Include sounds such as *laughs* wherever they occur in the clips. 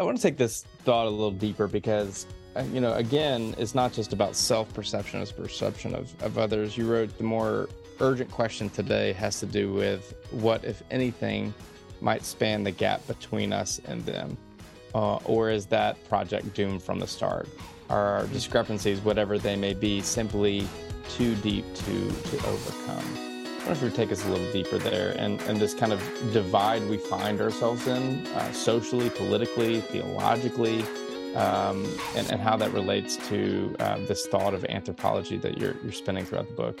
I want to take this thought a little deeper because, uh, you know, again, it's not just about self perception, it's perception of, of others. You wrote the more urgent question today has to do with what, if anything, might span the gap between us and them. Uh, or is that project doomed from the start? Are our discrepancies, whatever they may be, simply too deep to, to overcome? I wonder if you take us a little deeper there and, and this kind of divide we find ourselves in uh, socially, politically, theologically, um, and, and how that relates to uh, this thought of anthropology that you're, you're spinning throughout the book.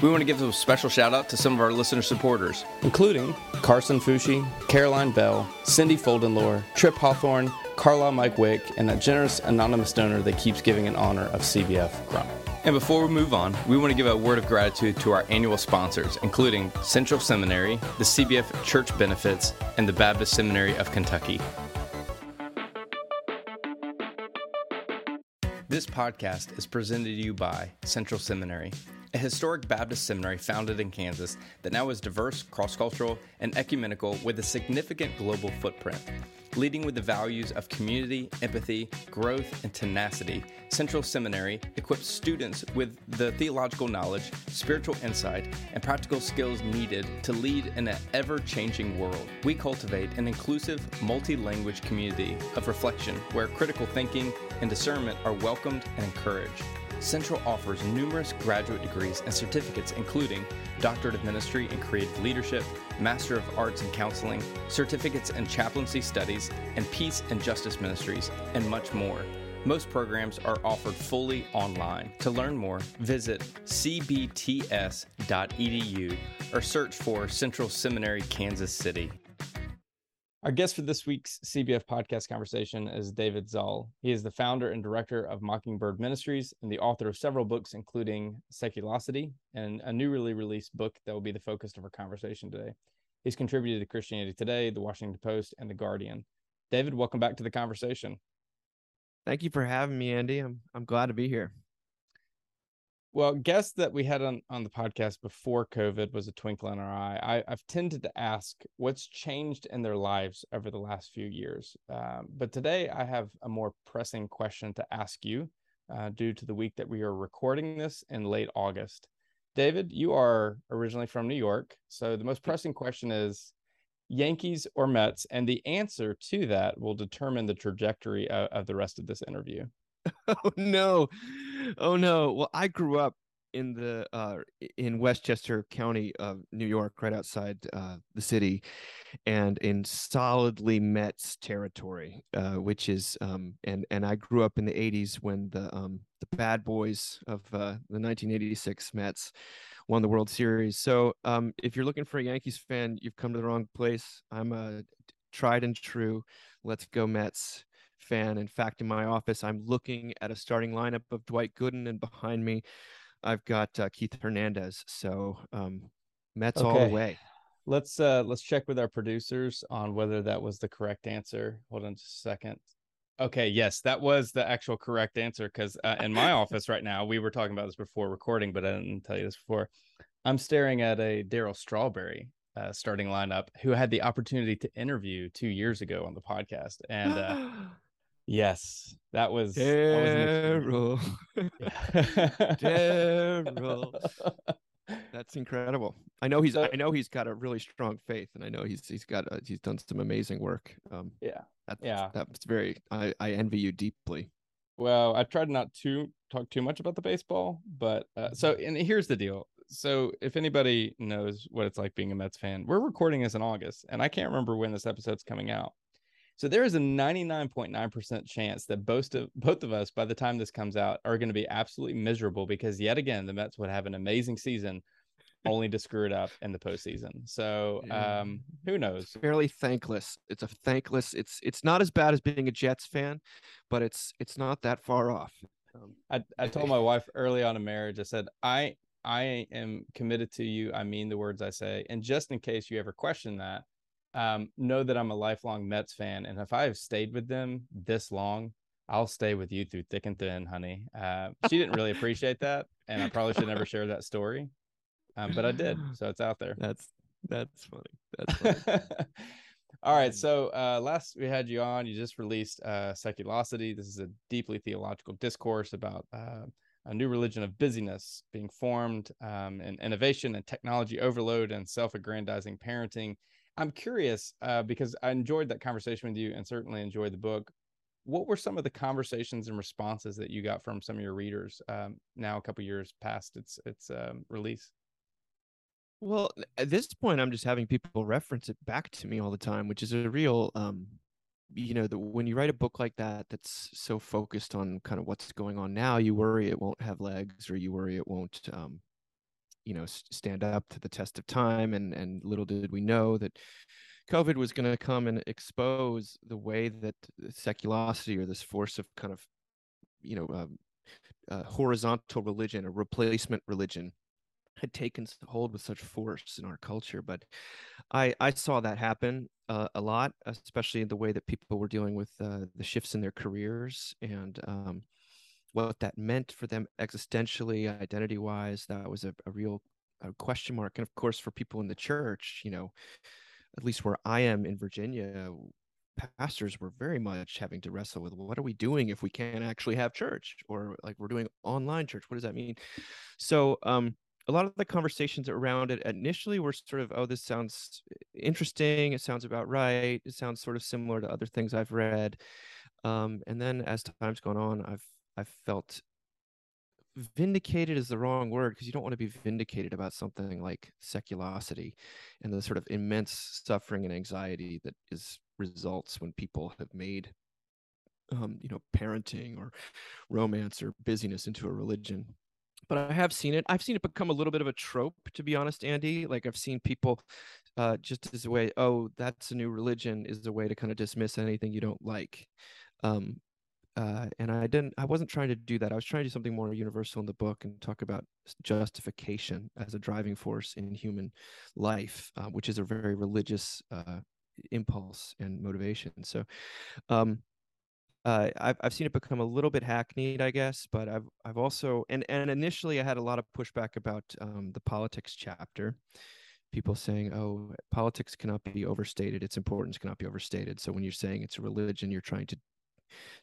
We want to give a special shout out to some of our listener supporters, including Carson Fushi, Caroline Bell, Cindy Foldenlore, Trip Hawthorne, Carla Mike Wick, and that generous anonymous donor that keeps giving in honor of CBF Grunt. And before we move on, we want to give a word of gratitude to our annual sponsors, including Central Seminary, the CBF Church Benefits, and the Baptist Seminary of Kentucky. This podcast is presented to you by Central Seminary a historic Baptist seminary founded in Kansas that now is diverse, cross cultural, and ecumenical with a significant global footprint. Leading with the values of community, empathy, growth, and tenacity, Central Seminary equips students with the theological knowledge, spiritual insight, and practical skills needed to lead in an ever changing world. We cultivate an inclusive, multi language community of reflection where critical thinking and discernment are welcomed and encouraged. Central offers numerous graduate degrees and certificates, including Doctorate of Ministry in Creative Leadership, Master of Arts in Counseling, certificates in Chaplaincy Studies, and Peace and Justice Ministries, and much more. Most programs are offered fully online. To learn more, visit cbts.edu or search for Central Seminary, Kansas City. Our guest for this week's CBF podcast conversation is David Zahl. He is the founder and director of Mockingbird Ministries and the author of several books, including Seculosity and a newly released book that will be the focus of our conversation today. He's contributed to Christianity Today, The Washington Post, and The Guardian. David, welcome back to the conversation. Thank you for having me, Andy. I'm I'm glad to be here. Well, guests that we had on, on the podcast before COVID was a twinkle in our eye. I, have tended to ask what's changed in their lives over the last few years. Um, but today I have a more pressing question to ask you uh, due to the week that we are recording this in late August. David, you are originally from New York. So the most pressing question is Yankees or Mets? And the answer to that will determine the trajectory of, of the rest of this interview. *laughs* oh no. Oh no. Well i grew up in the uh in westchester county of new york right outside uh the city and in solidly mets territory uh which is um and and i grew up in the 80s when the um the bad boys of uh the 1986 mets won the world series. So um if you're looking for a yankees fan you've come to the wrong place. I'm a tried and true let's go mets fan. In fact, in my office, I'm looking at a starting lineup of Dwight Gooden, and behind me, I've got uh, Keith Hernandez. So um, Mets okay. all the way. Let's uh, let's check with our producers on whether that was the correct answer. Hold on just a second. Okay, yes, that was the actual correct answer. Because uh, in my *laughs* office right now, we were talking about this before recording, but I didn't tell you this before. I'm staring at a Darryl Strawberry uh, starting lineup who had the opportunity to interview two years ago on the podcast, and uh, *gasps* *gasps* *gasps* Yes, that was Darryl. *laughs* Darryl. *laughs* That's incredible. I know he's. So- I know he's got a really strong faith, and I know he's he's got a, he's done some amazing work. Um, yeah. that's, Yeah. that's very. I I envy you deeply. Well, I tried not to talk too much about the baseball, but uh, so and here's the deal. So if anybody knows what it's like being a Mets fan, we're recording this in August, and I can't remember when this episode's coming out. So there is a 99.9% chance that both of both of us, by the time this comes out, are going to be absolutely miserable because yet again the Mets would have an amazing season, only to screw it up in the postseason. So um, who knows? Fairly thankless. It's a thankless. It's it's not as bad as being a Jets fan, but it's it's not that far off. Um, I, I told my wife early on in marriage, I said, I I am committed to you. I mean the words I say. And just in case you ever question that, um, know that I'm a lifelong Mets fan. And if I have stayed with them this long, I'll stay with you through thick and thin, honey. Uh, she didn't really appreciate that. And I probably should never share that story. Um, but I did. So it's out there. that's that's funny. That's funny. *laughs* All right. So uh, last we had you on, you just released uh, Seculosity. This is a deeply theological discourse about uh, a new religion of busyness being formed um, and innovation and technology overload and self-aggrandizing parenting. I'm curious uh, because I enjoyed that conversation with you and certainly enjoyed the book. What were some of the conversations and responses that you got from some of your readers um, now a couple years past its its um, release? Well, at this point, I'm just having people reference it back to me all the time, which is a real, um, you know, the, when you write a book like that, that's so focused on kind of what's going on now, you worry it won't have legs, or you worry it won't, um, you know, stand up to the test of time. And and little did we know that COVID was going to come and expose the way that seculosity or this force of kind of, you know, um, uh, horizontal religion or replacement religion had taken hold with such force in our culture. But I I saw that happen uh, a lot, especially in the way that people were dealing with uh, the shifts in their careers and um, what that meant for them existentially, identity wise. That was a, a real uh question mark. And of course, for people in the church, you know, at least where I am in Virginia, pastors were very much having to wrestle with what are we doing if we can't actually have church? Or like we're doing online church. What does that mean? So um a lot of the conversations around it initially were sort of oh this sounds interesting. It sounds about right. It sounds sort of similar to other things i've read. Um and then as time's gone on i've i've felt vindicated is the wrong word because you don't want to be vindicated about something like seculosity and the sort of immense suffering and anxiety that is results when people have made um, you know parenting or romance or busyness into a religion. But i have seen it. I've seen it become a little bit of a trope to be honest andy. Like i've seen people uh, just as a way oh that's a new religion is a way to kind of dismiss anything you don't like. Um, uh, and I didn't. I wasn't trying to do that. I was trying to do something more universal in the book and talk about justification as a driving force in human life, uh, which is a very religious uh, impulse and motivation. So, um, uh, I've I've seen it become a little bit hackneyed, I guess, but I've I've also and and initially I had a lot of pushback about um, the politics chapter. People saying, "Oh, politics cannot be overstated; its importance cannot be overstated." So when you're saying it's a religion, you're trying to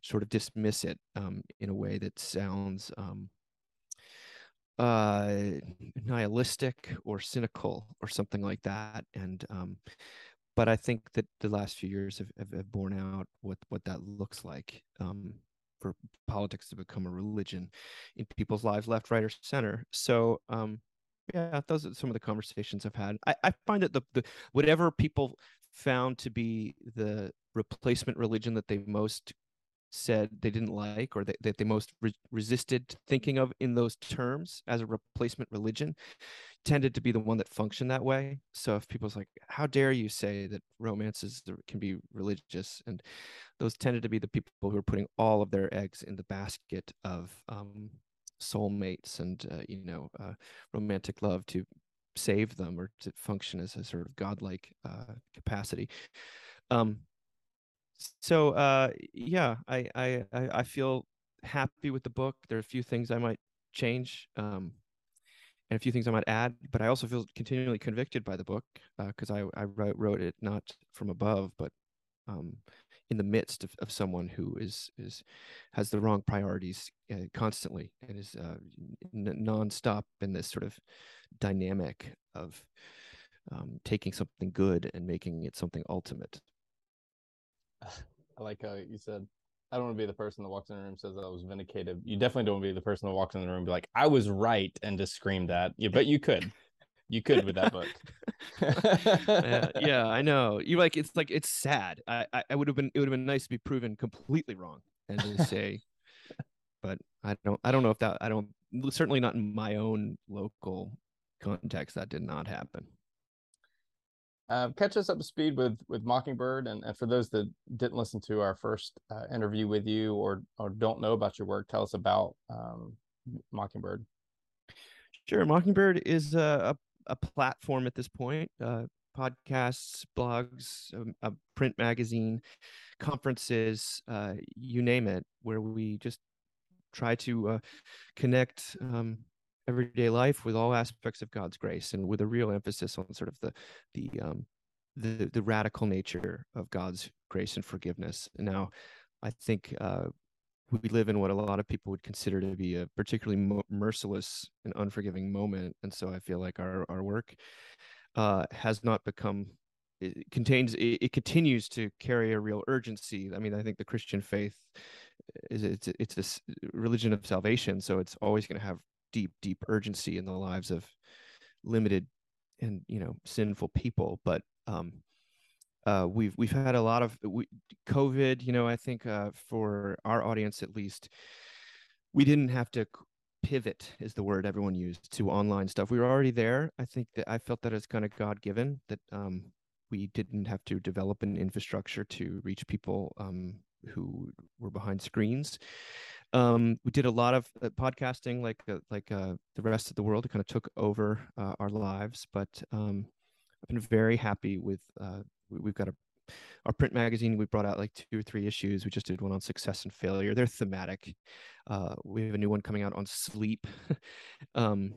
sort of dismiss it um, in a way that sounds um, uh, nihilistic or cynical or something like that. And um, but I think that the last few years have, have, have borne out what what that looks like um, for politics to become a religion in people's lives, left, right, or center. So um, yeah, those are some of the conversations I've had. I, I find that the, the whatever people found to be the replacement religion that they most said they didn't like or that, that they most re- resisted thinking of in those terms as a replacement religion tended to be the one that functioned that way. So if people's like how dare you say that romances can be religious? And those tended to be the people who are putting all of their eggs in the basket of um, soulmates and uh, you know uh, romantic love to save them or to function as a sort of godlike uh, capacity. Um, so uh yeah I, I i i feel happy with the book there are a few things i might change um and a few things i might add but i also feel continually convicted by the book because i i wrote, wrote it not from above but um in the midst of, of someone who is is has the wrong priorities uh, constantly and is uh, n- nonstop in this sort of dynamic of um, taking something good and making it something ultimate. I like how you said, I don't want to be the person that walks in the room says I was vindicated. You definitely don't want to be the person that walks in the room and be like, I was right and just scream that. Yeah, but you could. You could with that book. *laughs* yeah, *laughs* yeah, I know. You like it's like it's sad. I, I, I would have been it would have been nice to be proven completely wrong and to say, but I don't I don't know if that I don't certainly not in my own local context that did not happen. Uh, catch us up to speed with with Mockingbird, and, and for those that didn't listen to our first uh, interview with you or or don't know about your work, tell us about um, Mockingbird. Sure, Mockingbird is a, a, a platform at this point. Uh, podcasts, blogs, um, a print magazine, conferences, uh, you name it, where we just try to uh, connect um, everyday life with all aspects of God's grace and with a real emphasis on sort of the the um, the, the radical nature of God's grace and forgiveness. Now, I think uh, we live in what a lot of people would consider to be a particularly mo- merciless and unforgiving moment, and so I feel like our our work uh, has not become it contains it, it, continues to carry a real urgency. I mean, I think the Christian faith is it's it's this religion of salvation, so it's always going to have deep deep urgency in the lives of limited and you know sinful people but um uh we've we've had a lot of we, covid you know i think uh for our audience at least we didn't have to pivot is the word everyone used to online stuff. We were already there. I think that i felt that it's kind of god given that um we didn't have to develop an infrastructure to reach people um who were behind screens um, we did a lot of uh, podcasting, like uh, like uh, the rest of the world. Kind of took over uh, our lives, but um, I've been very happy with. Uh, we, have got a our print magazine. We brought out like two or three issues. We just did one on success and failure. They're thematic. We have a new one coming out on sleep. *laughs* um,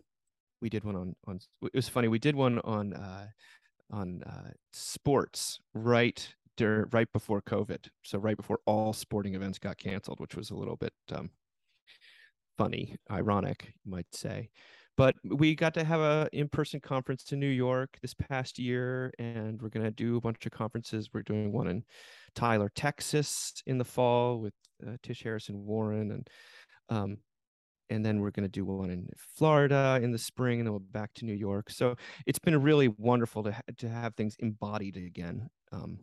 we did one on on. It was funny. We did one on on sports right right before COVID. So right before all sporting events got canceled, which was a little bit um, funny, ironic, you might say. But we got to have a in-person conference in New York this past year, and we're gonna do a bunch of conferences. We're doing one in Tyler, Texas, in the fall with uh, Tish Harrison Warren, and um, and then we're going to do one in Florida in the spring, and then we'll back to New York. So it's been really wonderful to ha- to have things embodied again. Um,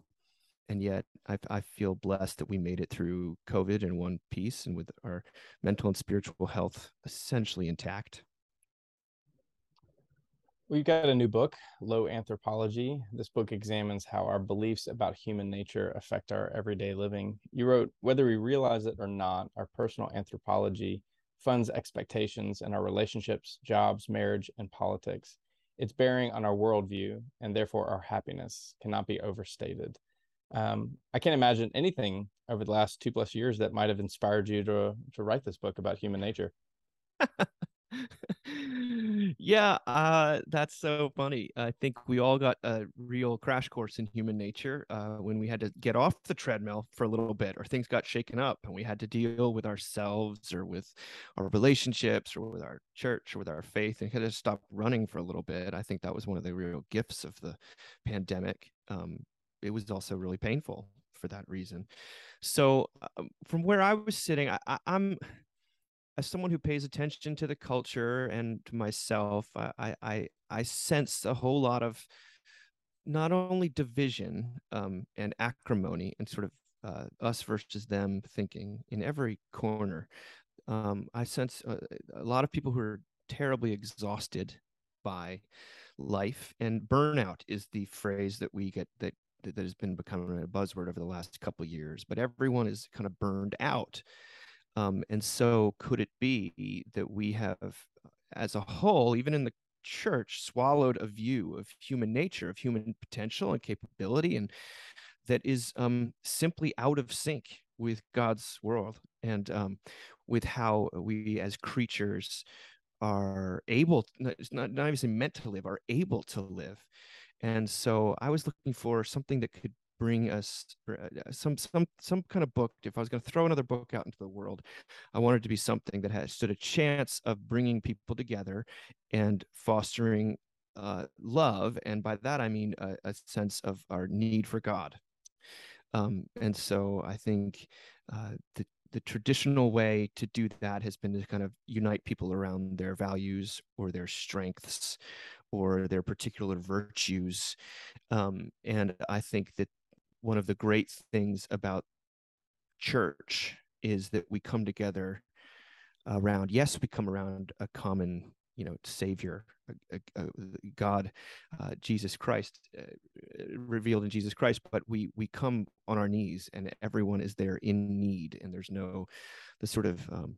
and yet I, I feel blessed that we made it through COVID in one piece and with our mental and spiritual health essentially intact. We've got a new book, Low Anthropology. This book examines how our beliefs about human nature affect our everyday living. You wrote, whether we realize it or not, our personal anthropology funds expectations in our relationships, jobs, marriage, and politics. Its bearing on our worldview and therefore our happiness cannot be overstated um, I can't imagine anything over the last two plus years that might have inspired you to to write this book about human nature. *laughs* yeah, uh, that's so funny. I think we all got a real crash course in human nature uh, when we had to get off the treadmill for a little bit, or things got shaken up, and we had to deal with ourselves, or with our relationships, or with our church, or with our faith, and had to stop running for a little bit. I think that was one of the real gifts of the pandemic. Um, it was also really painful for that reason. So um, from where I was sitting, I, I, am as someone who pays attention to the culture and to myself, I I I sense a whole lot of not only division um, and acrimony and sort of uh, us versus them thinking in every corner. Um, I sense a, a lot of people who are terribly exhausted by life and burnout is the phrase that we get that that has been becoming a buzzword over the last couple years, but everyone is kind of burned out. Um, and so, could it be that we have, as a whole, even in the church, swallowed a view of human nature, of human potential and capability, and that is um, simply out of sync with God's world and um, with how we as creatures are able, not, not even meant to live, are able to live. And so I was looking for something that could bring us uh, some some some kind of book. If i was going to throw another book out into the world i wanted to be something that had stood a chance of bringing people together and fostering uh, love and by that i mean a, a sense of our need for god. Um, and so i think uh, the the traditional way to do that has been to kind of unite people around their values or their strengths or their particular virtues. Um, and I think that one of the great things about church is that we come together around, yes, we come around a common you know savior god uh, jesus christ uh, revealed in jesus christ but we we come on our knees and everyone is there in need and there's no the sort of um,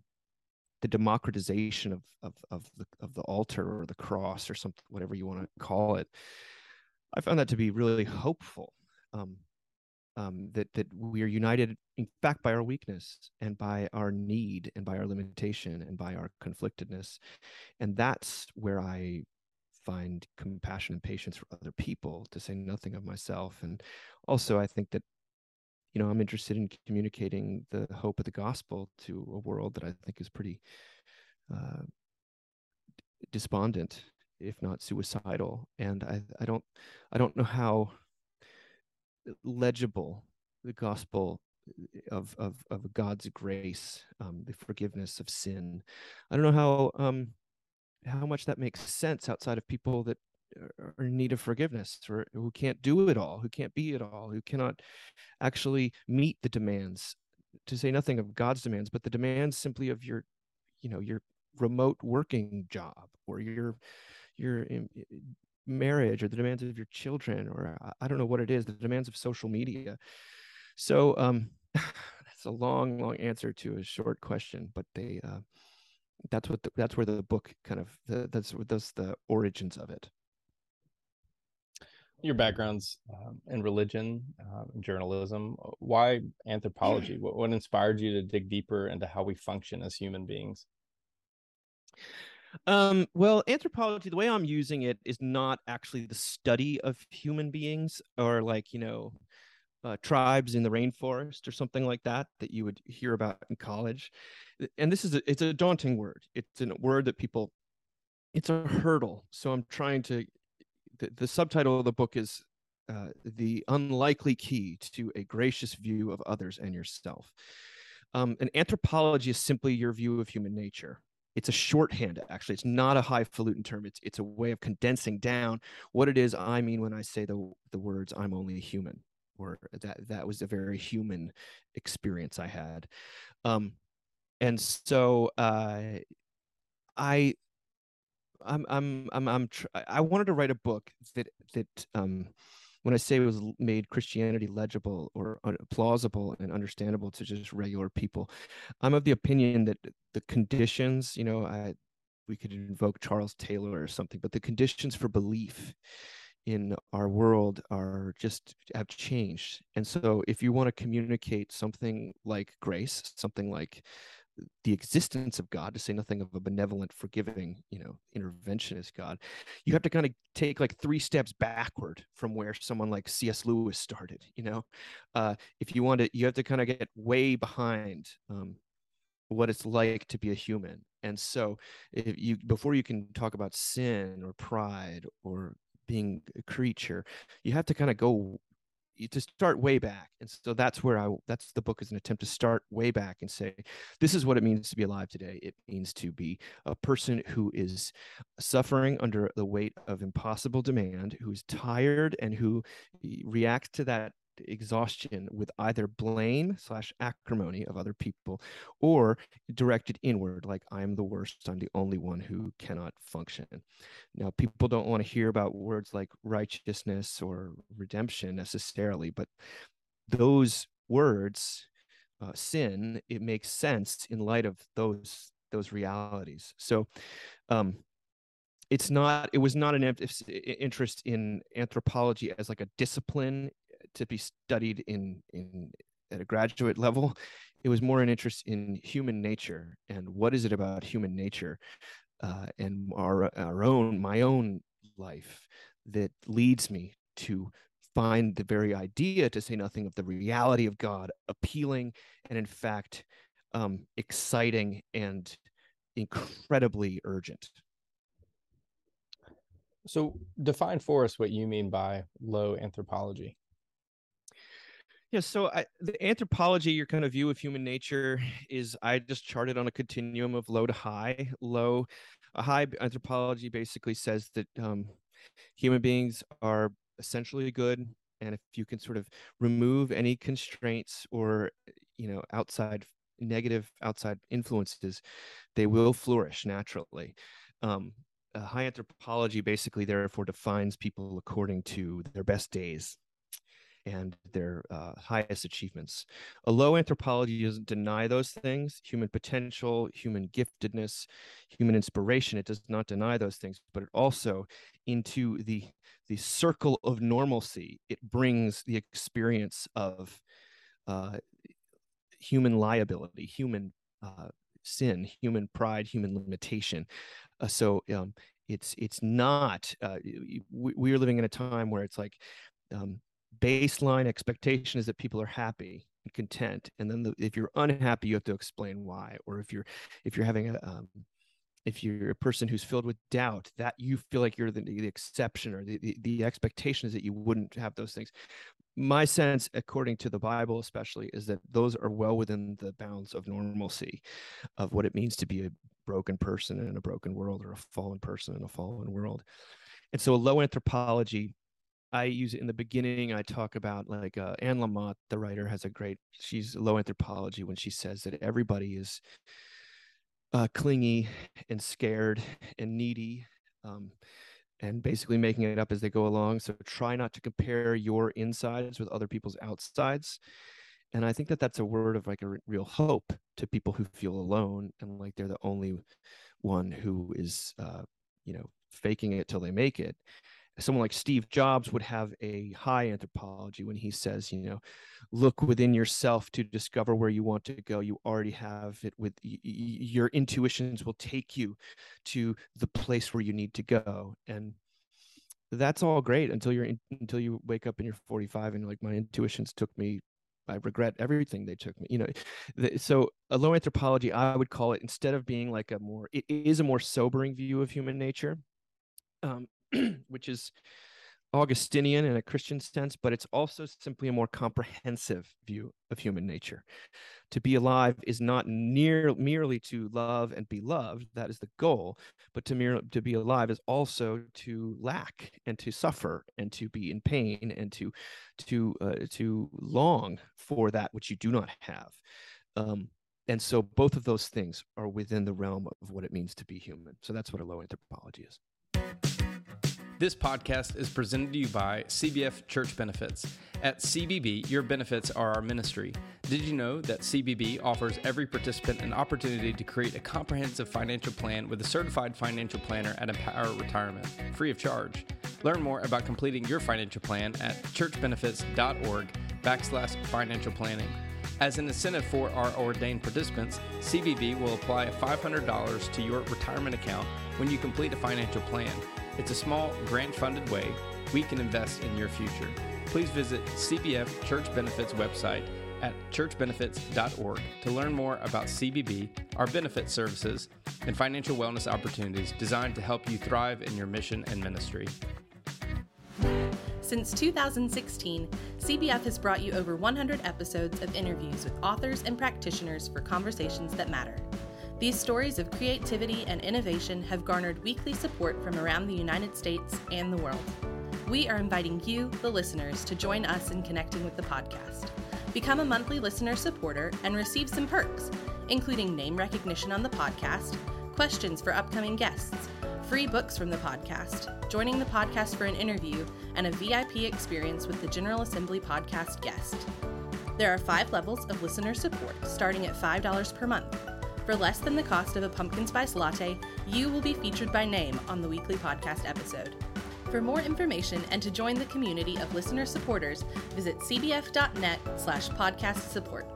the democratization of of of the of the altar or the cross or something whatever you want to call it i found that to be really hopeful um, um, that that we are united in fact by our weakness and by our need and by our limitation and by our conflictedness. And that's where i find compassion and patience for other people to say nothing of myself. And also i think that you know i'm interested in communicating the hope of the gospel to a world that i think is pretty uh, despondent if not suicidal and i i don't i don't know how legible the gospel of of of God's grace, um, the forgiveness of sin. I don't know how um, how much that makes sense outside of people that are in need of forgiveness or who can't do it all, who can't be it all, who cannot actually meet the demands. To say nothing of God's demands, but the demands simply of your, you know, your remote working job or your your marriage or the demands of your children or i don't know what it is the demands of social media so um *laughs* that's a long long answer to a short question but they uh that's what the, that's where the book kind of the, that's that's the origins of it your backgrounds um, in religion uh, journalism why anthropology *clears throat* what, what inspired you to dig deeper into how we function as human beings um, well, anthropology, the way I'm using it is not actually the study of human beings or like, you know, uh, tribes in the rainforest or something like that that you would hear about in college. And this is a, it's a daunting word. It's a word that people it's a hurdle. So I'm trying to the, the subtitle of the book is uh, the unlikely key to a gracious view of others and yourself. Um, and anthropology is simply your view of human nature. It's a shorthand actually. It's not a highfalutin term. It's it's a way of condensing down what it is i mean when i say the the words i'm only human or that that was a very human experience i had. Um and so uh i i'm i'm i'm, I'm tr- i wanted to write a book that that um when I say it was made Christianity legible or plausible and understandable to just regular people, I'm of the opinion that the conditions, you know, I, we could invoke Charles Taylor or something, but the conditions for belief in our world are just have changed. And so if you want to communicate something like grace, something like the existence of God, to say nothing of a benevolent, forgiving, you know, interventionist God, you have to kind of take like three steps backward from where someone like C.S. Lewis started. You know, uh, if you want to, you have to kind of get way behind um, what it's like to be a human. And so, if you before you can talk about sin or pride or being a creature, you have to kind of go to start way back and so that's where i that's the book is an attempt to start way back and say this is what it means to be alive today. It means to be a person who is suffering under the weight of impossible demand who's tired and who reacts to that exhaustion with either blame slash acrimony of other people or directed inward like i'm the worst i'm the only one who cannot function. Now people don't want to hear about words like righteousness or redemption necessarily but those words uh, sin it makes sense in light of those those realities. So um it's not it was not an interest in anthropology as like a discipline to be studied in in at a graduate level it was more an interest in human nature and what is it about human nature uh, and our our own my own life that leads me to find the very idea, to say nothing of the reality of God, appealing and in fact um, exciting and incredibly urgent. So, define for us what you mean by low anthropology. Yeah, so I, the anthropology, your kind of view of human nature is I just charted on a continuum of low to high. Low, a high anthropology basically says that um, human beings are essentially good, and if you can sort of remove any constraints or you know outside negative outside influences, they will flourish naturally. Um, high anthropology basically therefore defines people according to their best days and their uh, highest achievements. A low anthropology doesn't deny those things human potential, human giftedness, human inspiration. It does not deny those things, but it also, into the, the circle of normalcy, it brings the experience of uh, human liability, human uh, sin, human pride, human limitation. Uh, so um, it's it's not. Uh, we, we, are living in a time where it's like um, baseline expectation is that people are happy and content and then the, if you're unhappy you have to explain why or if you're if you're having a um, if you're a person who's filled with doubt that you feel like you're the, the exception or the, the, the expectation is that you wouldn't have those things. My sense according to the bible especially is that those are well within the bounds of normalcy of what it means to be a broken person in a broken world or a fallen person in a fallen world. And so a low anthropology I use it in the beginning. I talk about like uh, Anne Lamott, the writer, has a great. She's low anthropology when she says that everybody is uh, clingy and scared and needy, um, and basically making it up as they go along. So try not to compare your insides with other people's outsides. And I think that that's a word of like a r- real hope to people who feel alone and like they're the only one who is, uh, you know, faking it till they make it someone like Steve Jobs would have a high anthropology when he says, you know, look within yourself to discover where you want to go. You already have it with your intuitions will take you to the place where you need to go. And that's all great until you're until you wake up and you're 45 and like my intuitions took me I regret everything they took me. You know, the, so a low anthropology, I would call it instead of being like a more, it is a more sobering view of human nature. Um, *clears throat* which is Augustinian in a Christian sense, but it's also simply a more comprehensive view of human nature. To be alive is not near, merely to love and be loved, that is the goal, but to, mere, to be alive is also to lack and to suffer and to be in pain and to, to, uh, to long for that which you do not have. Um, and so both of those things are within the realm of what it means to be human. So that's what a low anthropology is. This podcast is presented to you by CBF Church Benefits. At CBB, your benefits are our ministry. Did you know that CBB offers every participant an opportunity to create a comprehensive financial plan with a certified financial planner at Empower Retirement, free of charge? Learn more about completing your financial plan at churchbenefits.org backslash financial planning. As an incentive for our ordained participants, CBB will apply $500 to your retirement account when you complete a financial plan. It's a small, grant funded way we can invest in your future. Please visit CBF Church Benefits website at churchbenefits.org to learn more about CBB, our benefit services, and financial wellness opportunities designed to help you thrive in your mission and ministry. Since 2016, CBF has brought you over 100 episodes of interviews with authors and practitioners for conversations that matter. These stories of creativity and innovation have garnered weekly support from around the United States and the world. We are inviting you, the listeners, to join us in connecting with the podcast. Become a monthly listener supporter and receive some perks, including name recognition on the podcast, questions for upcoming guests, free books from the podcast, joining the podcast for an interview, and a VIP experience with the General Assembly podcast guest. There are five levels of listener support, starting at $5 per month. For less than the cost of a pumpkin spice latte, you will be featured by name on the weekly podcast episode. For more information and to join the community of listener supporters, visit cbf.net slash podcast support.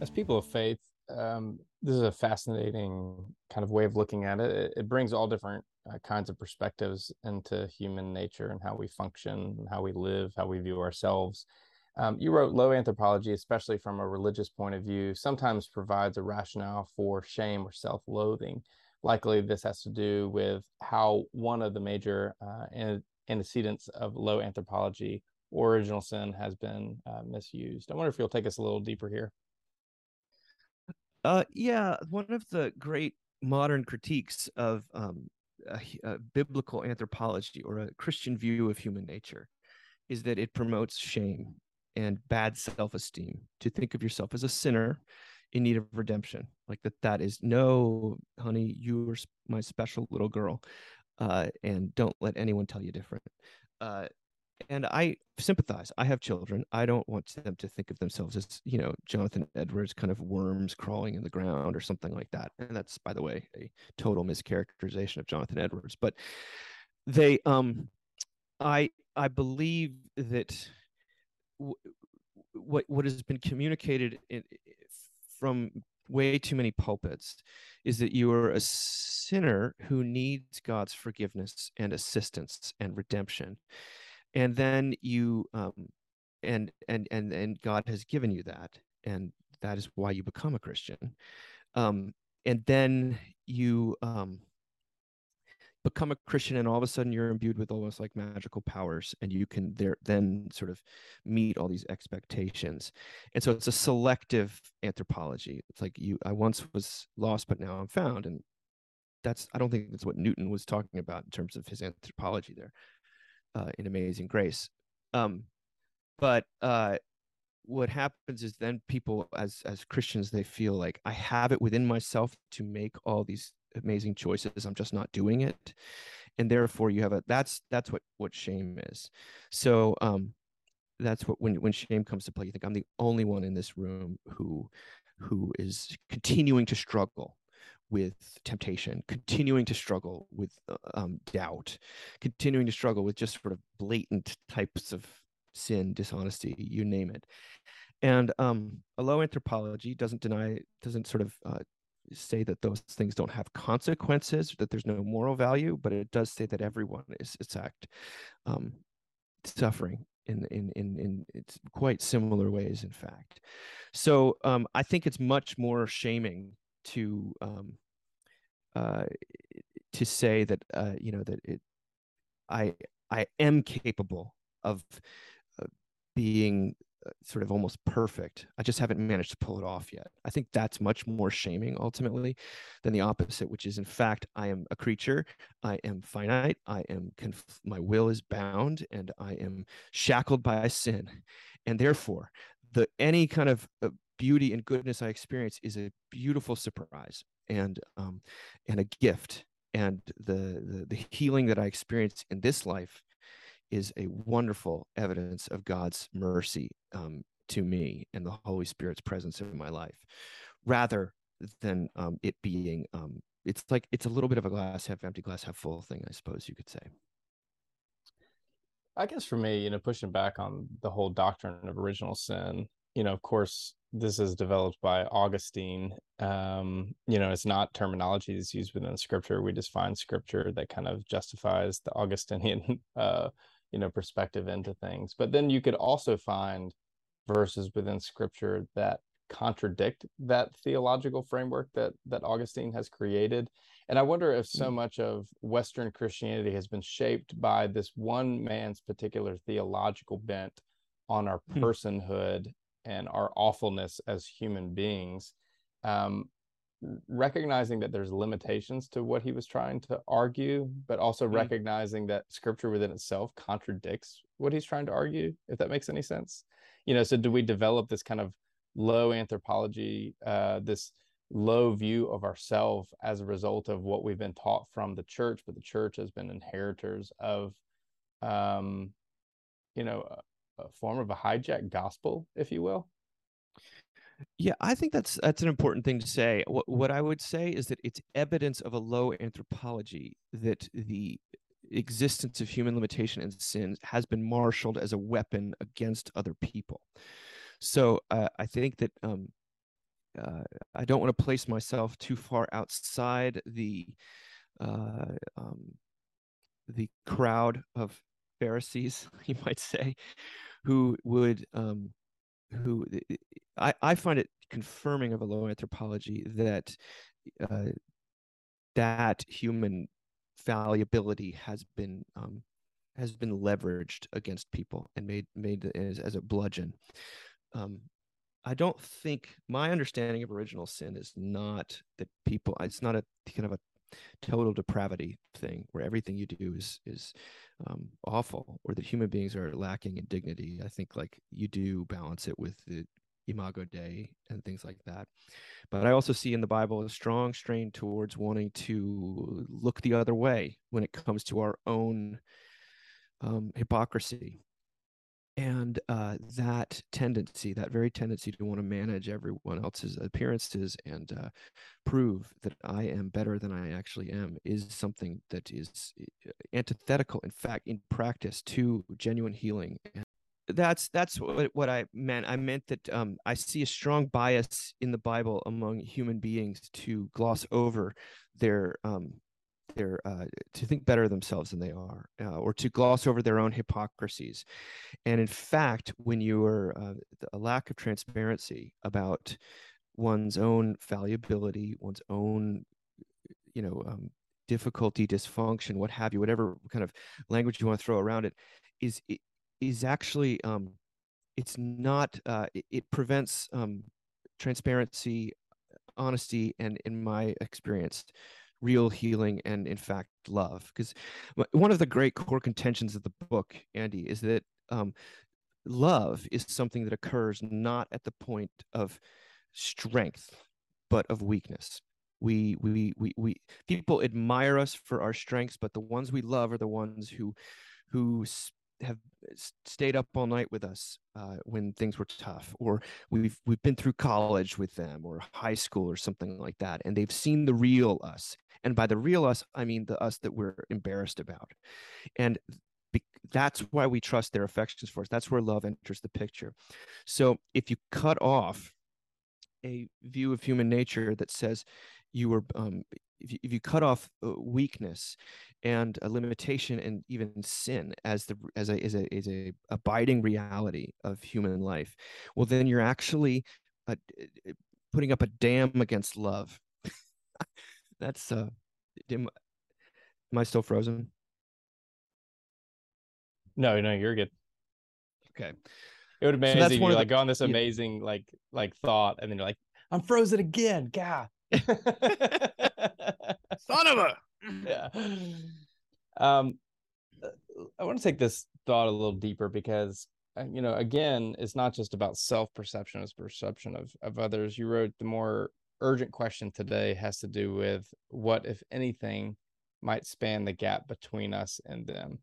As people of faith, um, this is a fascinating kind of way of looking at it. It, it brings all different uh, kinds of perspectives into human nature and how we function, how we live, how we view ourselves. Um, you wrote low anthropology, especially from a religious point of view, sometimes provides a rationale for shame or self loathing. Likely, this has to do with how one of the major uh, antecedents of low anthropology, original sin, has been uh, misused. I wonder if you'll take us a little deeper here. Uh, yeah, one of the great modern critiques of um, a, a biblical anthropology or a Christian view of human nature is that it promotes shame and bad self-esteem to think of yourself as a sinner in need of redemption like that that is no honey you're my special little girl uh, and don't let anyone tell you different uh, and I sympathize. I have children. I don't want them to think of themselves as, you know, Jonathan Edwards kind of worms crawling in the ground or something like that. And that's, by the way, a total mischaracterization of Jonathan Edwards. But they, um, I, I believe that what what has been communicated in, from way too many pulpits is that you are a sinner who needs God's forgiveness and assistance and redemption. And then you um and and and and god has given you that and that is why you become a christian. Um and then you um become a christian and all of a sudden you're imbued with almost like magical powers and you can there then sort of meet all these expectations. And so it's a selective anthropology. It's like you i once was lost but now i'm found. And that's i don't think that's what newton was talking about in terms of his anthropology there uh, in Amazing Grace. Um, but uh, what happens is then people, as as Christians, they feel like I have it within myself to make all these amazing choices. I'm just not doing it, and therefore you have a that's that's what what shame is. So um, that's what when when shame comes to play, you think I'm the only one in this room who who is continuing to struggle with temptation, continuing to struggle with uh, um, doubt, continuing to struggle with just sort of blatant types of sin, dishonesty, you name it. And um, a low anthropology doesn't deny, doesn't sort of uh, say that those things don't have consequences, that there's no moral value, but it does say that everyone is, fact, um, suffering in, in in in it's quite similar ways, in fact. So um, I think it's much more shaming to um, uh, to say that uh, you know that it, I I am capable of uh, being sort of almost perfect. I just haven't managed to pull it off yet. I think that's much more shaming ultimately than the opposite, which is in fact I am a creature. I am finite. I am conf- my will is bound, and I am shackled by sin, and therefore the any kind of uh, beauty and goodness I experience is a beautiful surprise and um, and a gift. And the, the the healing that I experience in this life is a wonderful evidence of God's mercy um, to me and the Holy Spirit's presence in my life, rather than um, it being. Um, it's like it's a little bit of a glass half empty, glass half full thing, I suppose you could say. I guess for me, you know, pushing back on the whole doctrine of original sin, you know, of course, this is developed by Augustine. Um, you know, it's not terminology that's used within scripture. We just find scripture that kind of justifies the Augustinian, *laughs* uh, you know, perspective into things. But then you could also find verses within scripture that contradict that theological framework that that Augustine has created. And I wonder if so mm. much of Western Christianity has been shaped by this one man's particular theological bent on our hmm. personhood and our awfulness as human beings um, recognizing that there's limitations to what he was trying to argue but also mm-hmm. recognizing that scripture within itself contradicts what he's trying to argue if that makes any sense you know so do we develop this kind of low anthropology uh, this low view of ourselves as a result of what we've been taught from the church but the church has been inheritors of um you know a form of a hijacked gospel, if you will? Yeah, I think that's that's an important thing to say. What what I would say is that it's evidence of a low anthropology that the existence of human limitation and sin has been marshaled as a weapon against other people. So uh, I think that um, uh, I don't want to place myself too far outside the uh, um, the crowd of Pharisees, *laughs* you might say, who would um, who I, I find it confirming of a low anthropology that uh, that human fallibility has been um, has been leveraged against people and made made as, as a bludgeon. Um, I don't think my understanding of original sin is not that people. It's not a kind of a total depravity thing where everything you do is is um, awful or that human beings are lacking in dignity. I think like you do balance it with the imago dei and things like that but i also see in the bible a strong strain towards wanting to look the other way when it comes to our own um, hypocrisy and uh, that tendency that very tendency to want to manage everyone else's appearances and uh, prove that i am better than i actually am is something that is uh, antithetical in fact in practice to genuine healing. That's that's what, what i meant. I meant that um, i see a strong bias in the bible among human beings to gloss over their um, their uh, to think better of themselves than they are uh, or to gloss over their own hypocrisies. And in fact when you are uh, a lack of transparency about one's own fallibility one's own you know um, difficulty dysfunction what have you whatever kind of language you want to throw around it is is actually um, it's not uh, it, it prevents um, transparency, honesty, and in my experience, real healing and in fact love. Because one of the great core contentions of the book, Andy, is that um, love is something that occurs not at the point of strength, but of weakness. We, we, we, we, people admire us for our strengths, but the ones we love are the ones who, who have stayed up all night with us uh, when things were tough, or we've we've been through college with them, or high school, or something like that, and they've seen the real us. And by the real us, I mean the us that we're embarrassed about, and be- that's why we trust their affections for us. That's where love enters the picture. So if you cut off a view of human nature that says you were um, if you, if you cut off uh, weakness and a limitation and even sin as the as a as a as a abiding reality of human life well then you're actually uh, putting up a dam against love. *laughs* That's uh am, am i still frozen? No no you're good. Okay. It would be amazing so you. Like go on this amazing yeah. like like thought and then you're like i'm frozen again god Son of a. *laughs* yeah. Um, I want to take this thought a little deeper because uh, you know, again, it's not just about self perception; it's perception of of others. You wrote the more urgent question today has to do with what, if anything, might span the gap between us and them,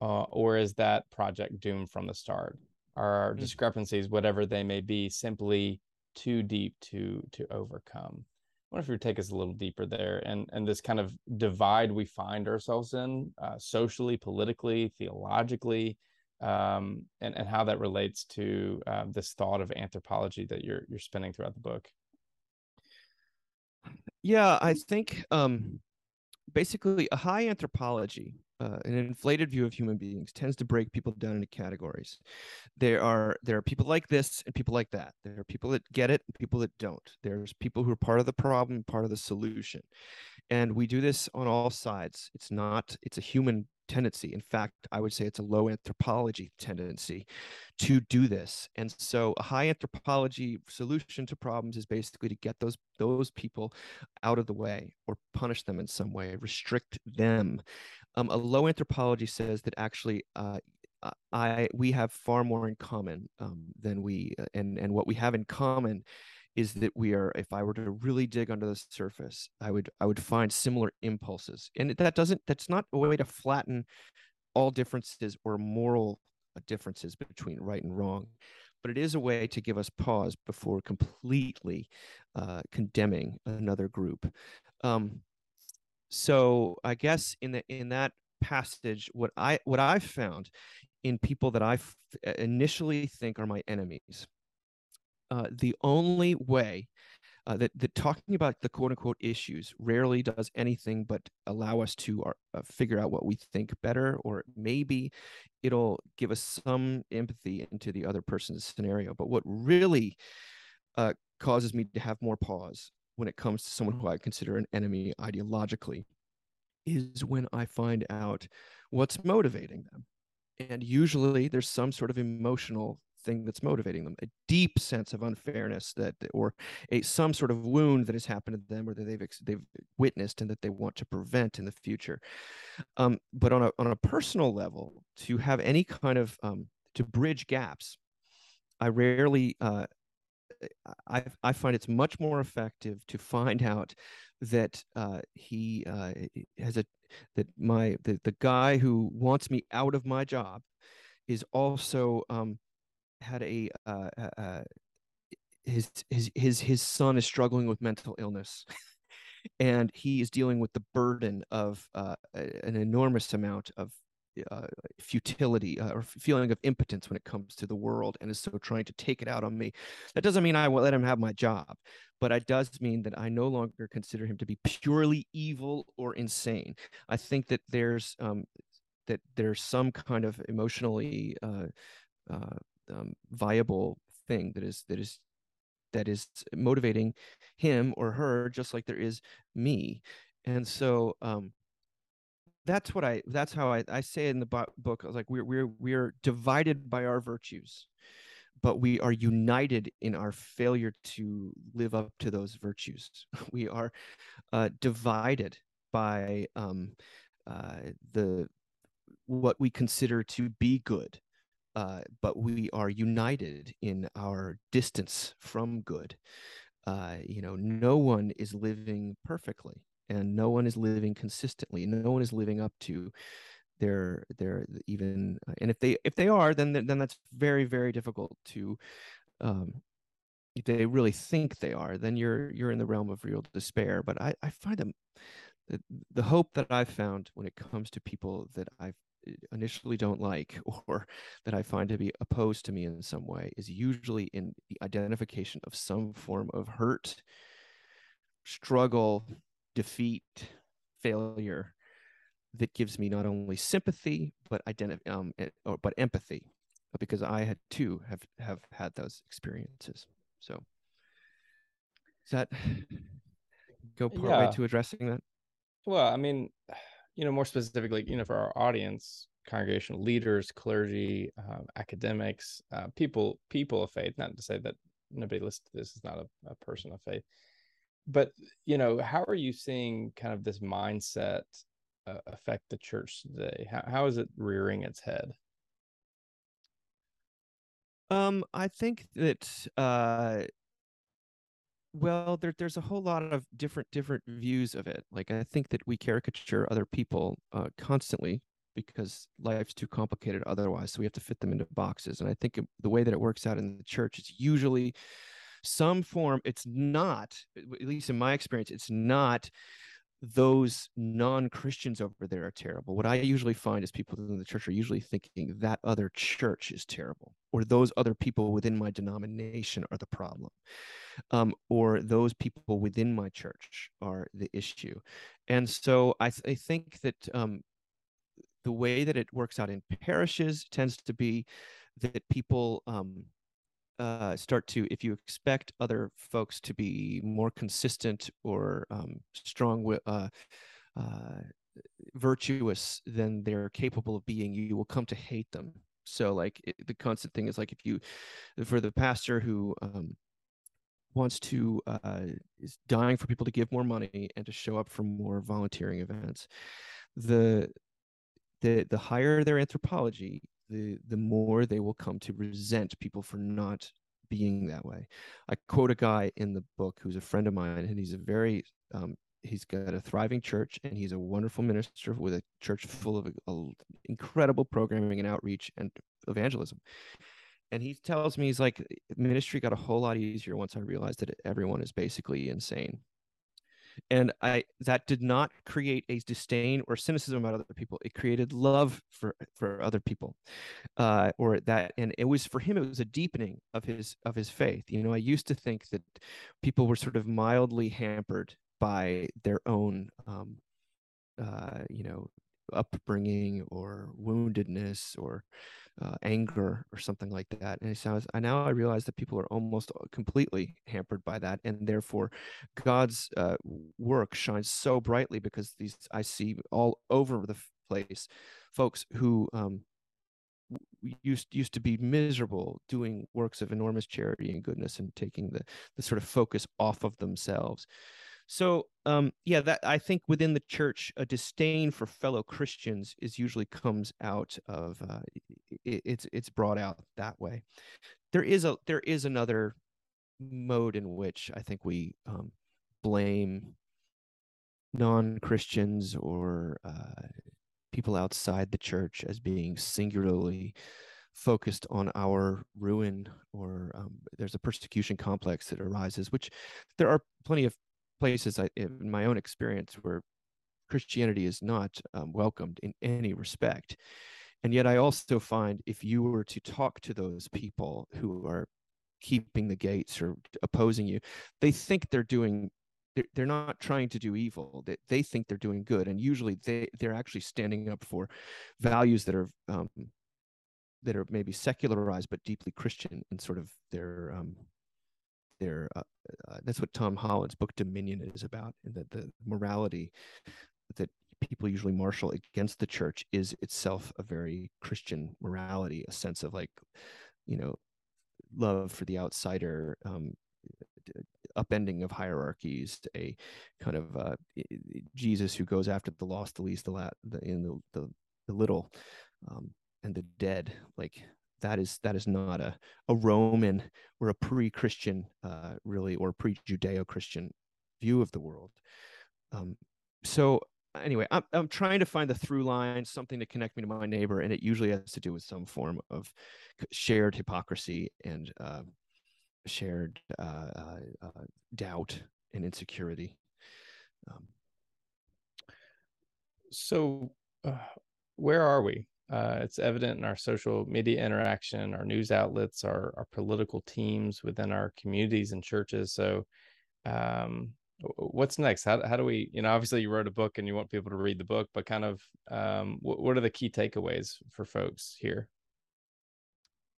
uh, or is that project doomed from the start? Are our mm-hmm. discrepancies, whatever they may be, simply too deep to to overcome? Wonder if you take us a little deeper there and and this kind of divide we find ourselves in uh, socially politically theologically um, and and how that relates to uh, this thought of anthropology that you're you're spinning throughout the book. Yeah i think um, basically a high anthropology uh, an inflated view of human beings tends to break people down into categories. There are there are people like this and people like that. There are people that get it and people that don't. There's people who are part of the problem, part of the solution, and we do this on all sides. It's not it's a human tendency. In fact, I would say it's a low anthropology tendency to do this. And so a high anthropology solution to problems is basically to get those those people out of the way or punish them in some way, restrict them. Um, a low anthropology says that actually uh, I we have far more in common um, than we uh, and and what we have in common is that we are if i were to really dig under the surface i would i would find similar impulses. And that doesn't that's not a way to flatten all differences or moral differences between right and wrong but it is a way to give us pause before completely uh, condemning another group. Um, so i guess in the in that passage what i what i've found in people that i f- initially think are my enemies uh, the only way uh, that that talking about the quote unquote issues rarely does anything but allow us to uh, uh, figure out what we think better, or maybe it'll give us some empathy into the other person's scenario. But what really uh, causes me to have more pause when it comes to someone who I consider an enemy ideologically is when I find out what's motivating them. And usually there's some sort of emotional thing that's motivating them a deep sense of unfairness that or a some sort of wound that has happened to them or that they've they've witnessed and that they want to prevent in the future. Um, but on a on a personal level to have any kind of um, to bridge gaps i rarely uh, I, I find it's much more effective to find out that uh, he uh, has a that my the, the guy who wants me out of my job is also um, had a uh, uh, uh, his his his his son is struggling with mental illness. *laughs* and he is dealing with the burden of uh, an enormous amount of uh, futility uh, or feeling of impotence when it comes to the world and is so trying to take it out on me. That doesn't mean I won't let him have my job, but it does mean that I no longer consider him to be purely evil or insane. I think that there's um, that there's some kind of emotionally uh, uh um, viable thing that is that is that is motivating him or her just like there is me. And so um that's what i that's how i i say in the book i was like we're we're we're divided by our virtues but we are united in our failure to live up to those virtues. *laughs* We are uh, divided by um, uh, the what we consider to be good uh, but we are united in our distance from good. Uh, you know, no one is living perfectly, and no one is living consistently. No one is living up to their their even. Uh, and if they if they are, then then that's very very difficult to. Um, if they really think they are, then you're you're in the realm of real despair. But I I find them the, the hope that I've found when it comes to people that I've initially don't like *laughs* or that I find to be opposed to me in some way is usually in the identification of some form of hurt, struggle, defeat, failure that gives me not only sympathy but identity um or, but empathy because I had too have have had those experiences. So does that go part yeah. way to addressing that? Well, I mean, you know, more specifically, you know, for our audience, congregational leaders, clergy, um, academics, uh, people, people of faith. Not to say that nobody to this is not a, a person of faith, but you know, how are you seeing kind of this mindset uh, affect the church today? How how is it rearing its head? Um, I think that uh well, there, there's a whole lot of different different views of it. Like I think that we caricature other people uh, constantly because life's too complicated otherwise. So we have to fit them into boxes. And I think the way that it works out in the church is usually some form. It's not, at least in my experience, it's not those non-christians over there are terrible. What i usually find is people in the church are usually thinking that other church is terrible or those other people within my denomination are the problem um, or those people within my church are the issue. And so i, th- I think that um, the way that it works out in parishes tends to be that people um, uh, start to if you expect other folks to be more consistent or um, strong uh, uh, virtuous than they're capable of being you will come to hate them. So like it, the constant thing is like if you for the pastor who um, wants to uh, is dying for people to give more money and to show up for more volunteering events the the the higher their anthropology the the more they will come to resent people for not being that way. I quote a guy in the book who's a friend of mine, and he's a very um, he's got a thriving church, and he's a wonderful minister with a church full of a, a incredible programming and outreach and evangelism. And he tells me he's like ministry got a whole lot easier once I realized that everyone is basically insane. And i that did not create a disdain or cynicism about other people. It created love for for other people uh or that and it was for him it was a deepening of his of his faith. You know i used to think that people were sort of mildly hampered by their own um uh you know upbringing or woundedness or uh, anger or something like that. And so I now I realize that people are almost uh, completely hampered by that, and therefore God's uh, work shines so brightly because these I see all over the place folks who um, used used to be miserable doing works of enormous charity and goodness and taking the the sort of focus off of themselves so, um, yeah, that I think within the church, a disdain for fellow Christians is usually comes out of uh, it, it's it's brought out that way. There is a there is another mode in which I think we um, blame non Christians or uh, people outside the church as being singularly focused on our ruin or um, there's a persecution complex that arises which there are plenty of places I, in my own experience where Christianity is not um, welcomed in any respect. And yet, I also find if you were to talk to those people who are keeping the gates or opposing you, they think they're doing. They're, not trying to do evil. They, they think they're doing good, and usually they they're actually standing up for values that are um, that are maybe secularized but deeply Christian in sort of their um, their uh, uh, that's what Tom Holland's book Dominion is about, and that the morality that people usually marshal against the church is itself a very Christian morality, a sense of like, you know, love for the outsider, um, upending of hierarchies, a kind of uh, Jesus who goes after the lost, the least, the, la- the in the, the the little, um, and the dead, like that is that is not a, a Roman or a pre-Christian, uh, really, or pre-Judeo-Christian view of the world. Um, so anyway, I'm I'm trying to find the through line, something to connect me to my neighbor, and it usually has to do with some form of shared hypocrisy and uh, shared uh, uh, uh doubt and insecurity. Um, so, uh, where are we? Uh, it's evident in our social media interaction, our news outlets, our, our political teams within our communities and churches. So, um, what's next? How, how do we, you know, obviously you wrote a book and you want people to read the book, but kind of um, what, what are the key takeaways for folks here?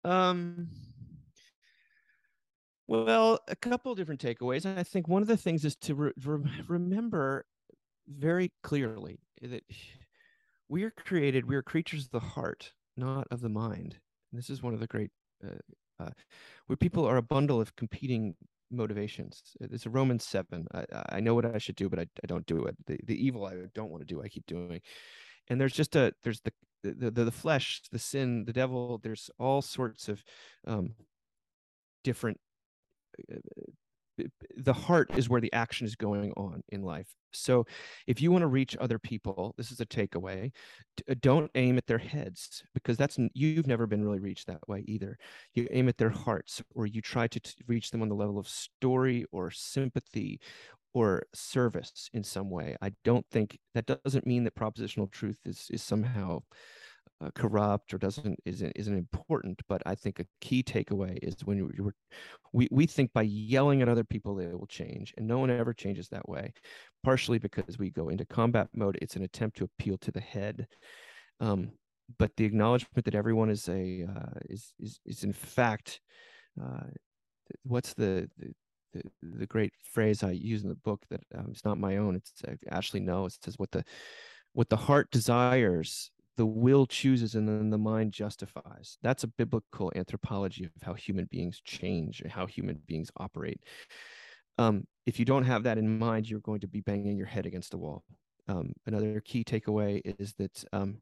Um, well, a couple different takeaways. And I think one of the things is to re- remember very clearly that we are created, we are creatures of the heart, not of the mind. And this is one of the great, uh, uh, where people are a bundle of competing motivations. It's a Romans 7. I, I know what I should do, but I, I don't do it. The, the evil I don't want to do, I keep doing. And there's just a, there's the, the, the, the flesh, the sin, the devil, there's all sorts of um, different uh, the heart is where the action is going on in life. So if you want to reach other people, this is a takeaway. Uh, don't aim at their heads because that's you've never been really reached that way either. You aim at their hearts or you try to reach them on the level of story or sympathy or service in some way. I don't think that doesn't mean that propositional truth is is somehow uh, corrupt or doesn't isn't isn't important but i think a key takeaway is when you were we, we think by yelling at other people they will change and no one ever changes that way partially because we go into combat mode it's an attempt to appeal to the head um, but the acknowledgement that everyone is a uh, is, is is in fact uh, what's the, the the, the great phrase I use in the book that um, it's not my own. It's uh, Ashley Null. It says what the what the heart desires, the will chooses and then the mind justifies. That's a biblical anthropology of how human beings change and how human beings operate. Um, if you don't have that in mind, you're going to be banging your head against the wall. Um, another key takeaway is that um,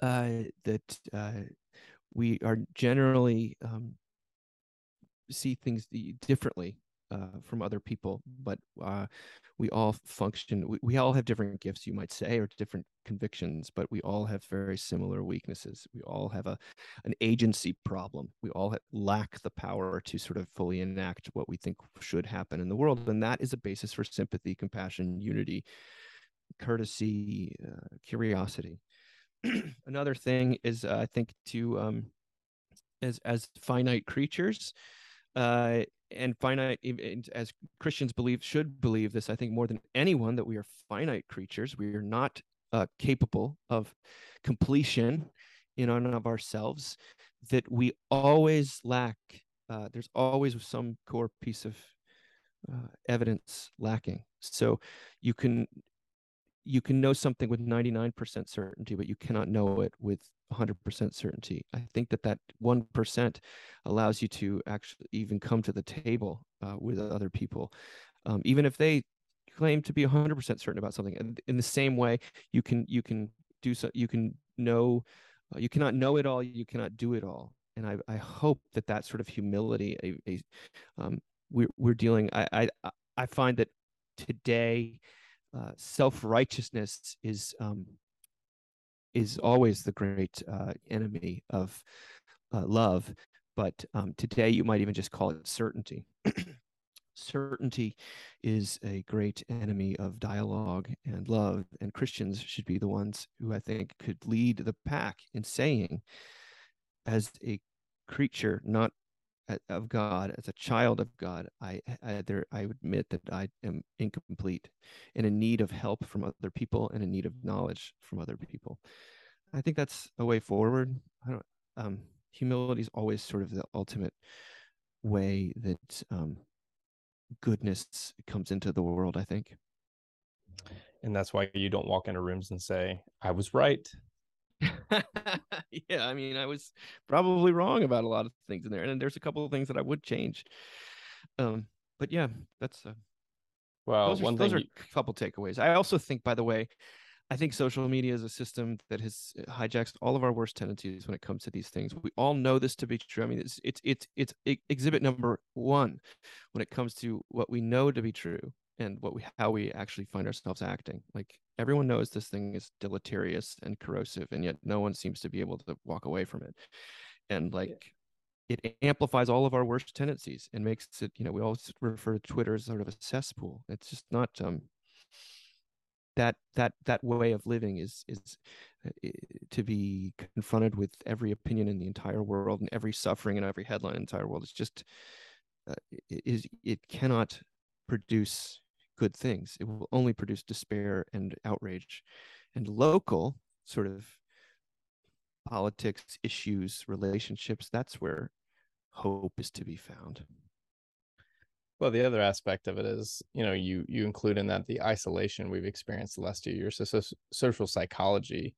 uh, that uh, we are generally um, see things differently uh, from other people, but uh, we all function. We, we all have different gifts, you might say, or different convictions, but we all have very similar weaknesses. We all have a an agency problem. We all have, lack the power to sort of fully enact what we think should happen in the world, and that is a basis for sympathy, compassion, unity, courtesy, uh, curiosity. *clears throat* Another thing is, uh, I think, to um, as as finite creatures uh, and finite as christians believe should believe this i think more than anyone that we are finite creatures. We are not uh, capable of completion in and of ourselves that we always lack uh, there's always some core piece of uh, evidence lacking. So you can you can know something with 99% certainty but you cannot know it with 100% certainty. I think that that 1% allows you to actually even come to the table uh, with other people, um, even if they claim to be 100% certain about something. And in the same way, you can you can do so. You can know. Uh, you cannot know it all. You cannot do it all. And I, I hope that that sort of humility, a, a um, we're we're dealing. I I I find that today, uh, self righteousness is um, is always the great uh, enemy of uh, love. But um, today, you might even just call it certainty. *clears throat* certainty is a great enemy of dialogue and love, and Christians should be the ones who I think could lead the pack in saying, as a creature not of God, as a child of God, I, I there I admit that I am incomplete and in need of help from other people and in need of knowledge from other people. I think that's a way forward. I don't. Um, humility is always sort of the ultimate way that um, goodness comes into the world. I think. And that's why you don't walk into rooms and say, "I was right." *laughs* yeah, I mean, I was probably wrong about a lot of things in there, and there's a couple of things that I would change. Um, but yeah, that's uh, well, those are, those are you... a couple takeaways. I also think, by the way, I think social media is a system that has uh, hijacked all of our worst tendencies when it comes to these things. We all know this to be true. I mean, it's it's it's it's exhibit number one when it comes to what we know to be true and what we how we actually find ourselves acting. Like everyone knows this thing is deleterious and corrosive, and yet no one seems to be able to walk away from it. And like it amplifies all of our worst tendencies and makes it, you know, we always refer to Twitter as sort of a cesspool. It's just not um that that that way of living is is uh, to be confronted with every opinion in the entire world and every suffering and every headline in the entire world. It's just uh, it is it cannot produce good things. It will only produce despair and outrage, and local sort of politics, issues, relationships. That's where hope is to be found. Well, the other aspect of it is, you know, you you include in that the isolation we've experienced the last two years. So, so social psychology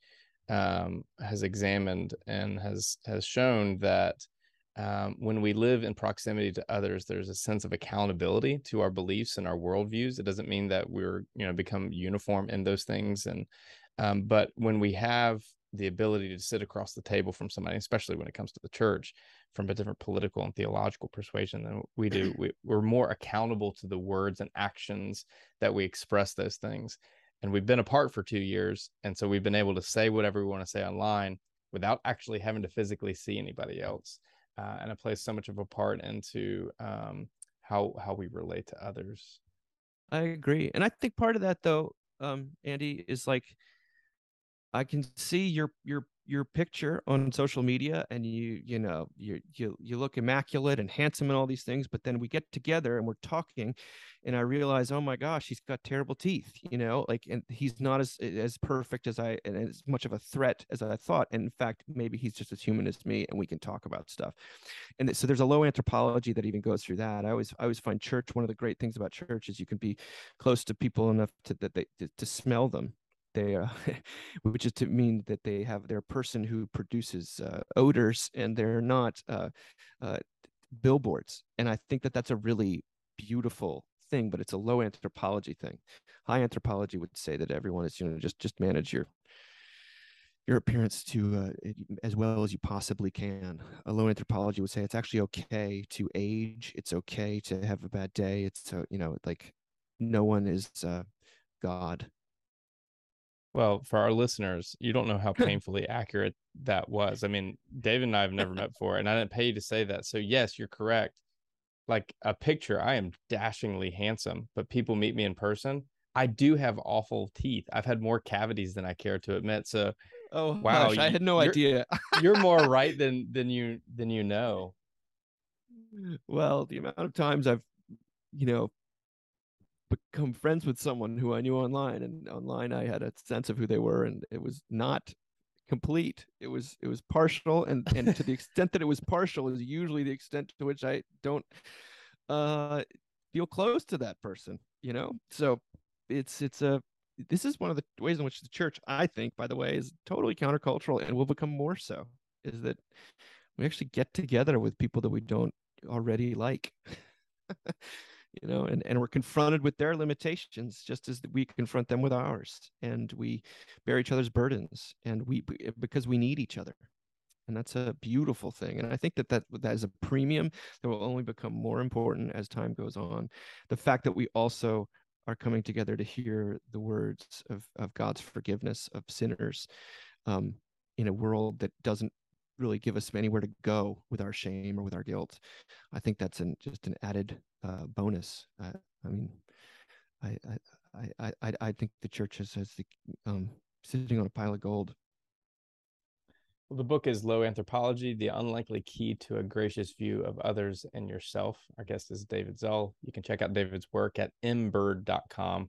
um, has examined and has has shown that um, when we live in proximity to others, there's a sense of accountability to our beliefs and our worldviews. It doesn't mean that we're you know become uniform in those things, and um, but when we have the ability to sit across the table from somebody, especially when it comes to the church, from a different political and theological persuasion than we do. We, we're more accountable to the words and actions that we express those things. And we've been apart for two years. And so we've been able to say whatever we want to say online without actually having to physically see anybody else. Uh, and it plays so much of a part into um, how how we relate to others. I agree, and I think part of that, though, um, Andy, is like I can see your your your picture on social media and you you know you you you look immaculate and handsome and all these things but then we get together and we're talking and i realize oh my gosh he's got terrible teeth you know like and he's not as as perfect as i and as much of a threat as i thought and in fact maybe he's just as human as me and we can talk about stuff. And so there's a low anthropology that even goes through that. I always i always find church one of the great things about church is you can be close to people enough to that they to, to smell them they uh, *laughs* which is to mean that they have their person who produces uh, odors and they're not uh, uh, billboards and i think that that's a really beautiful thing but it's a low anthropology thing high anthropology would say that everyone is you know just just manage your your appearance to uh, as well as you possibly can. A low anthropology would say it's actually okay to age. It's okay to have a bad day. It's uh, you know like no one is God. Well, for our listeners, you don't know how *laughs* painfully accurate that was. I mean, David and I have never met before, and I didn't pay you to say that. So yes, you're correct. Like a picture, I am dashingly handsome, but people meet me in person. I do have awful teeth. I've had more cavities than I care to admit. So Oh wow! Gosh, I had no you're, idea. you're more *laughs* right than than you than you know. Well, the amount of times I've, you know, become friends with someone who I knew online, and online I had a sense of who they were, and it was not complete. It was it was partial, and and to the *laughs* extent that it was partial is usually the extent to which I don't uh feel close to that person. You know, so it's it's a this is one of the ways in which the church, I think, by the way, is totally countercultural and will become more so. Is that we actually get together with people that we don't already like, *laughs* you know, and, and we're confronted with their limitations just as we confront them with ours, and we bear each other's burdens, and we because we need each other, and that's a beautiful thing. And I think that that that is a premium that will only become more important as time goes on. The fact that we also are coming together to hear the words of, of God's forgiveness of sinners um, in a world that doesn't really give us anywhere to go with our shame or with our guilt. I think that's an, just an added uh, bonus. Uh, I mean, I, I, I, I, think the church has, has the, um, sitting on a pile of gold well, the book is Low Anthropology, The Unlikely Key to a Gracious View of Others and Yourself. Our guest is David Zahl. You can check out David's work at mbird.com.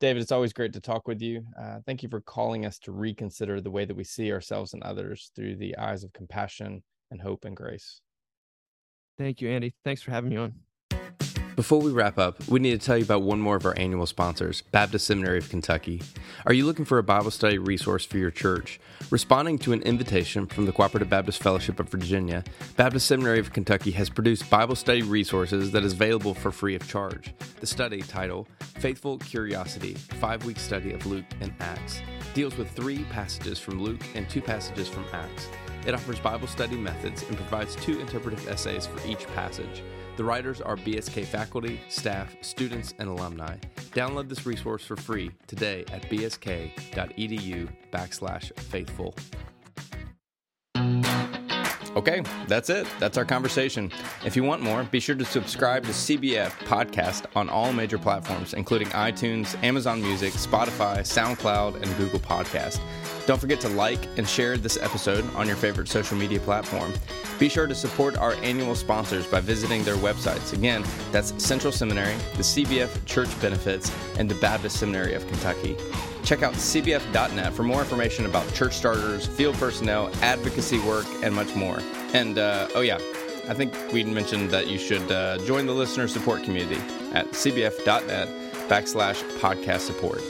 David, it's always great to talk with you. Uh, thank you for calling us to reconsider the way that we see ourselves and others through the eyes of compassion and hope and grace. Thank you, Andy. Thanks for having me on. Before we wrap up, we need to tell you about one more of our annual sponsors, Baptist Seminary of Kentucky. Are you looking for a Bible study resource for your church? Responding to an invitation from the Cooperative Baptist Fellowship of Virginia, Baptist Seminary of Kentucky has produced Bible study resources that is available for free of charge. The study title, Faithful Curiosity, five week study of Luke and Acts, deals with three passages from Luke and two passages from Acts. It offers Bible study methods and provides two interpretive essays for each passage. The writers are BSK faculty, staff, students, and alumni. Download this resource for free today at bsk.edu backslash faithful. Okay, that's it. That's our conversation. If you want more, be sure to subscribe to CBF Podcast on all major platforms, including iTunes, Amazon Music, Spotify, SoundCloud, and Google Podcast. Don't forget to like and share this episode on your favorite social media platform. Be sure to support our annual sponsors by visiting their websites. Again, that's Central Seminary, the CBF Church Benefits, and the Baptist Seminary of Kentucky. Check out cbf.net for more information about church starters, field personnel, advocacy work, and much more. And uh, oh, yeah, I think we mentioned that you should uh, join the listener support community at cbf.net backslash podcast support.